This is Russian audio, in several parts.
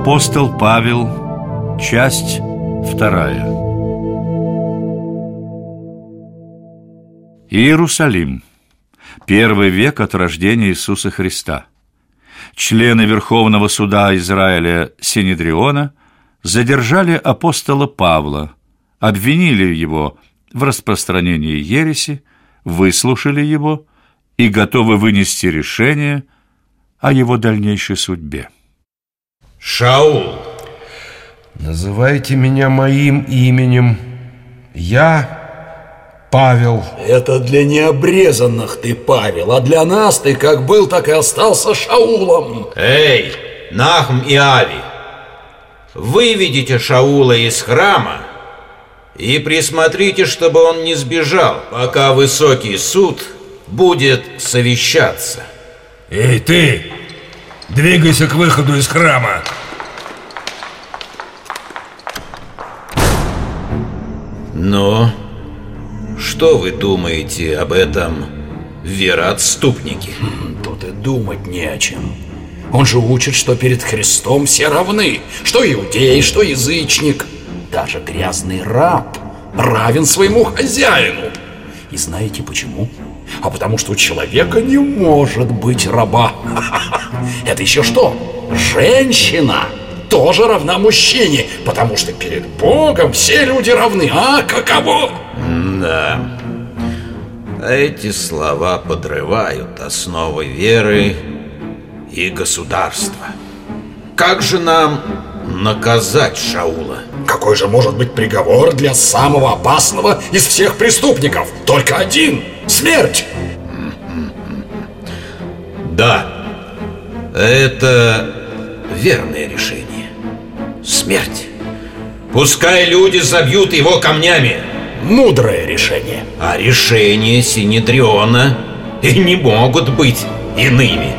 Апостол Павел, часть вторая. Иерусалим. Первый век от рождения Иисуса Христа. Члены Верховного Суда Израиля Синедриона задержали апостола Павла, обвинили его в распространении ереси, выслушали его и готовы вынести решение о его дальнейшей судьбе. Шаул. Называйте меня моим именем. Я Павел. Это для необрезанных ты, Павел, а для нас ты как был, так и остался Шаулом. Эй, Нахм и Ави, выведите Шаула из храма и присмотрите, чтобы он не сбежал, пока высокий суд будет совещаться. Эй, ты! Двигайся к выходу из храма. Ну, что вы думаете об этом, вероотступники? Тут и думать не о чем. Он же учит, что перед Христом все равны, что иудей, что язычник. Даже грязный раб равен своему хозяину. И знаете почему? А потому что у человека не может быть раба. Это еще что? Женщина тоже равна мужчине, потому что перед Богом все люди равны. А каково? Да. Эти слова подрывают основы веры и государства. Как же нам наказать Шаула? Какой же может быть приговор для самого опасного из всех преступников? Только один – смерть! Да, это верное решение. Смерть. Пускай люди забьют его камнями. Мудрое решение. А решения Синедриона и не могут быть иными.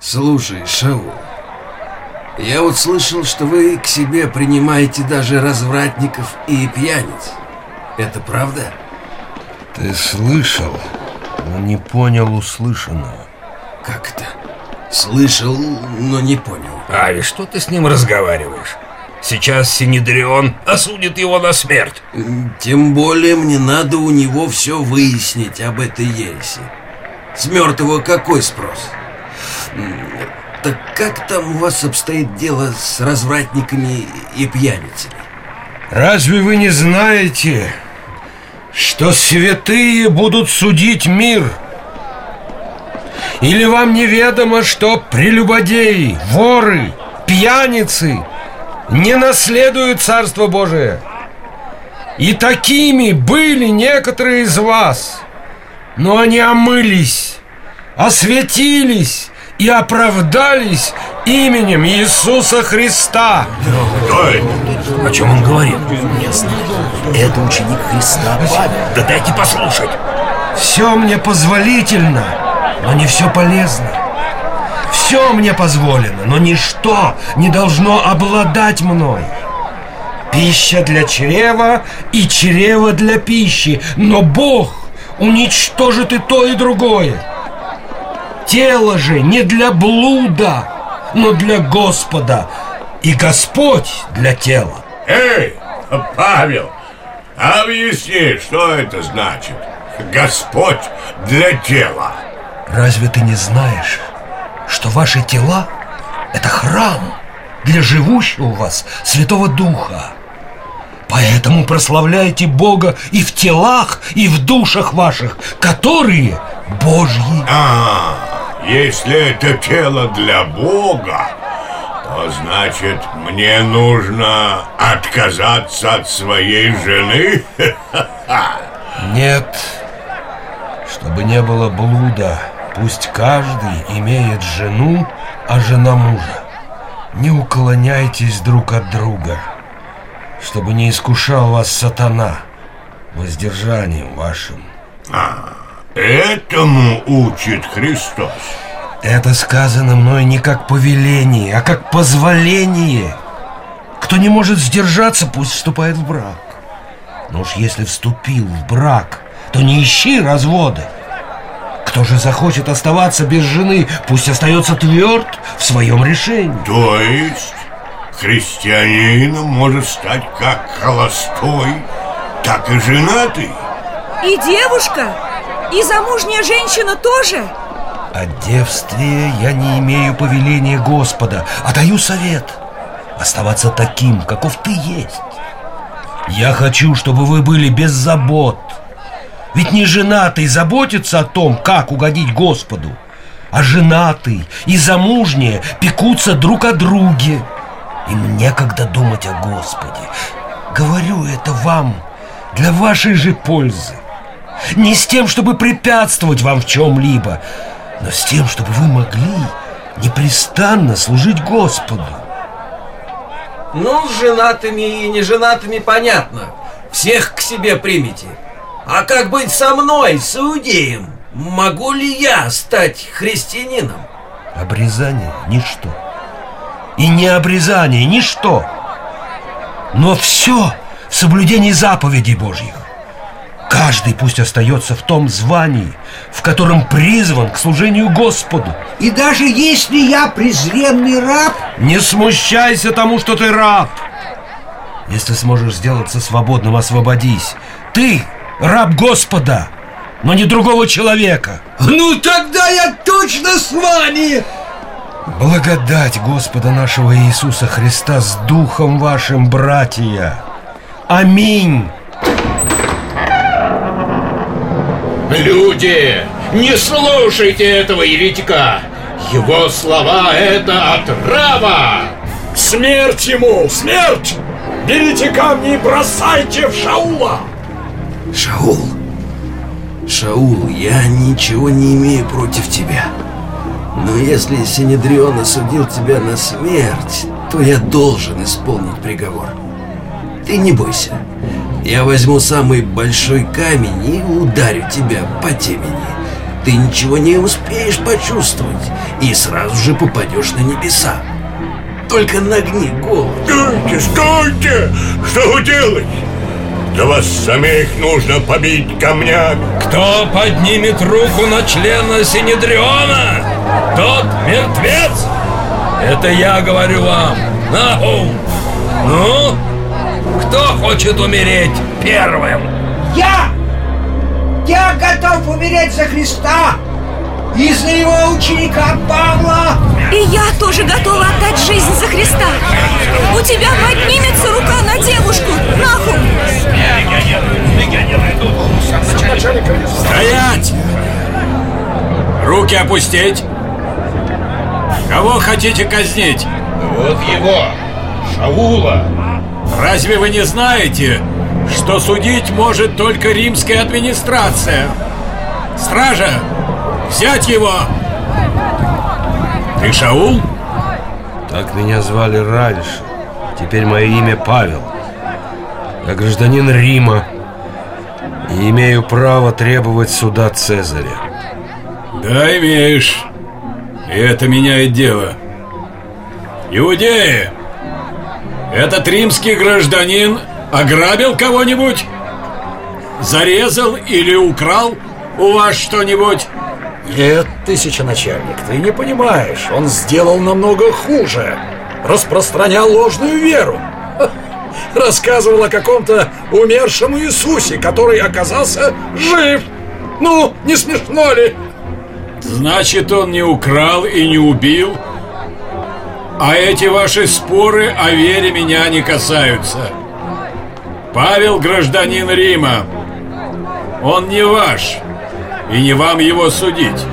Слушай, Шаул, я вот слышал, что вы к себе принимаете даже развратников и пьяниц. Это правда? Ты слышал, но не понял услышанного. Как это? Слышал, но не понял. Ави, что ты с ним разговариваешь? Сейчас Синедрион осудит его на смерть. Тем более мне надо у него все выяснить об этой ереси. С мертвого какой спрос? Так как там у вас обстоит дело с развратниками и пьяницами? Разве вы не знаете, что святые будут судить мир? Или вам неведомо, что прелюбодеи, воры, пьяницы не наследуют Царство Божие? И такими были некоторые из вас, но они омылись, осветились и оправдались именем Иисуса Христа. Ой, о чем он говорит? Не знаю. Это ученик Христа Павел. Да дайте послушать. Все мне позволительно, но не все полезно. Все мне позволено, но ничто не должно обладать мной. Пища для чрева и чрево для пищи, но Бог уничтожит и то, и другое. Тело же не для блуда, но для Господа, и Господь для тела. Эй, Павел, объясни, что это значит? Господь для тела. Разве ты не знаешь, что ваши тела – это храм для живущего у вас Святого Духа? Поэтому прославляйте Бога и в телах, и в душах ваших, которые Божьи. А, если это тело для Бога, то значит мне нужно отказаться от своей жены? Нет, чтобы не было блуда, пусть каждый имеет жену, а жена мужа. Не уклоняйтесь друг от друга, чтобы не искушал вас сатана воздержанием вашим. А, этому учит Христос. Это сказано мной не как повеление, а как позволение. Кто не может сдержаться, пусть вступает в брак. Но уж если вступил в брак, то не ищи развода. Кто же захочет оставаться без жены, пусть остается тверд в своем решении. То есть христианином может стать как холостой, так и женатый? И девушка, и замужняя женщина тоже? О девстве я не имею повеления Господа, а даю совет Оставаться таким, каков ты есть. Я хочу, чтобы вы были без забот. Ведь не женатый заботится о том, как угодить Господу А женатый и замужние пекутся друг о друге. Им некогда думать о Господе. Говорю это вам для вашей же пользы Не с тем, чтобы препятствовать вам в чем-либо но с тем, чтобы вы могли непрестанно служить Господу. Ну, с женатыми и неженатыми понятно. Всех к себе примите. А как быть со мной, с иудеем? Могу ли я стать христианином? Обрезание – ничто. И не обрезание – ничто. Но все в соблюдении заповедей Божьих. Каждый пусть остается в том звании, в котором призван к служению Господу. И даже если я презренный раб... Не смущайся тому, что ты раб. Если сможешь сделаться свободным, освободись. Ты раб Господа, но не другого человека. Ну тогда я точно с вами! Благодать Господа нашего Иисуса Христа с Духом вашим, братья. Аминь. Люди, не слушайте этого еретика! Его слова — это отрава! Смерть ему! Смерть! Берите камни и бросайте в Шаула! Шаул, Шаул, я ничего не имею против тебя. Но если Синедрион осудил тебя на смерть, то я должен исполнить приговор. Ты не бойся. Я возьму самый большой камень и ударю тебя по темени. Ты ничего не успеешь почувствовать и сразу же попадешь на небеса. Только нагни голову. Стойте, стойте! Что вы делаете? Да вас самих нужно побить камнями. Кто поднимет руку на члена Синедриона, тот мертвец. Это я говорю вам. Нахум! Ну, кто хочет умереть первым? Я! Я готов умереть за Христа и за его ученика Павла! И я тоже готова отдать жизнь за Христа. У тебя поднимется рука на девушку, Нахум. Стоять! Руки опустить! Кого хотите казнить? Вот его, Шаула. Разве вы не знаете, что судить может только римская администрация? Стража, взять его! Ты Шаул? Так меня звали раньше. Теперь мое имя Павел. Я гражданин Рима и имею право требовать суда Цезаря. Да, имеешь. И это меняет дело. Иудеи, этот римский гражданин ограбил кого-нибудь? Зарезал или украл у вас что-нибудь? Нет, тысяченачальник, ты не понимаешь. Он сделал намного хуже. Распространял ложную веру. Рассказывал о каком-то умершем Иисусе, который оказался жив. Ну, не смешно ли? Значит, он не украл и не убил? А эти ваши споры о вере меня не касаются. Павел гражданин Рима. Он не ваш. И не вам его судить.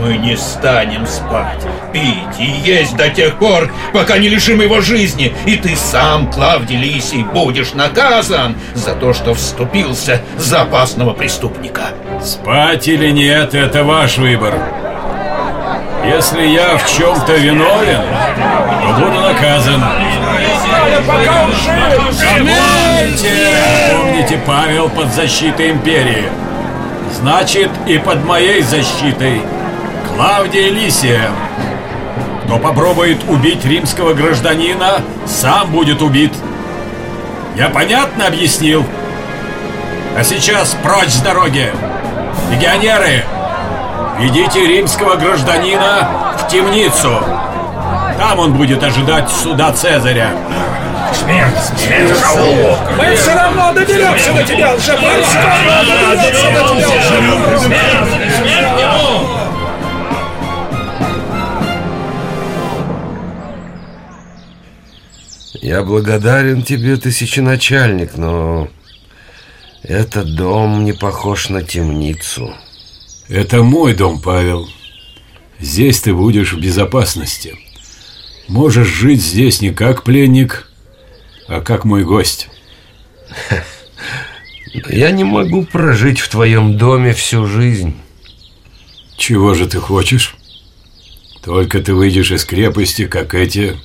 Мы не станем спать, пить и есть до тех пор, пока не лишим его жизни. И ты сам, Клавдий Лисий, будешь наказан за то, что вступился за опасного преступника. Спать или нет, это ваш выбор. Если я в чем-то виновен, буду наказан. Помните, помните, Павел под защитой империи. Значит, и под моей защитой. Клавдия Лисия. Кто попробует убить римского гражданина, сам будет убит. Я понятно объяснил? А сейчас прочь с дороги! Легионеры, ведите римского гражданина в темницу. Там он будет ожидать суда Цезаря. Смерть! Смерть! Мы все равно доберемся до тебя, лжебарь! Все равно доберемся до тебя, Смерть! Смерть ему! Я благодарен тебе, тысяченачальник, но этот дом не похож на темницу. Это мой дом, Павел. Здесь ты будешь в безопасности. Можешь жить здесь не как пленник, а как мой гость. Я не могу прожить в твоем доме всю жизнь. Чего же ты хочешь? Только ты выйдешь из крепости, как эти,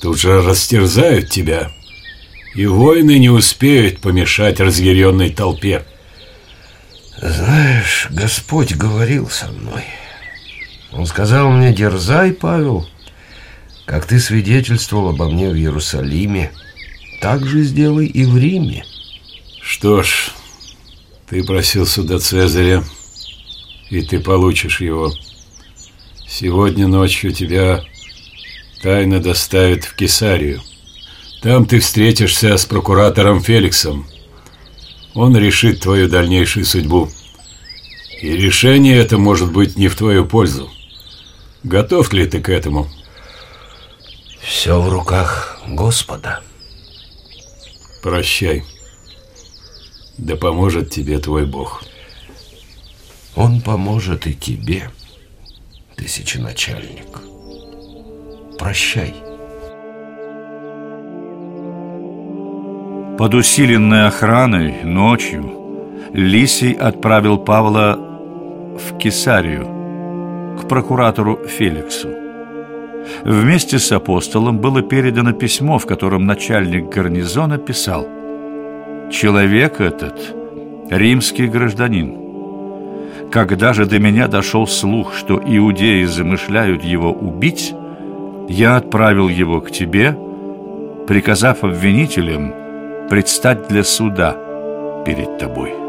тут же растерзают тебя. И воины не успеют помешать разъяренной толпе. Знаешь, Господь говорил со мной. Он сказал мне, дерзай, Павел, как ты свидетельствовал обо мне в Иерусалиме, так же сделай и в Риме. Что ж, ты просил суда Цезаря, и ты получишь его. Сегодня ночью тебя тайно доставят в Кесарию. Там ты встретишься с прокуратором Феликсом. Он решит твою дальнейшую судьбу. И решение это может быть не в твою пользу. Готов ли ты к этому? Все в руках Господа. Прощай. Да поможет тебе твой Бог. Он поможет и тебе, тысяченачальник. Прощай. Под усиленной охраной ночью Лисий отправил Павла в Кесарию к прокуратору Феликсу. Вместе с апостолом было передано письмо, в котором начальник гарнизона писал «Человек этот – римский гражданин. Когда же до меня дошел слух, что иудеи замышляют его убить, я отправил его к тебе, приказав обвинителям предстать для суда перед тобой».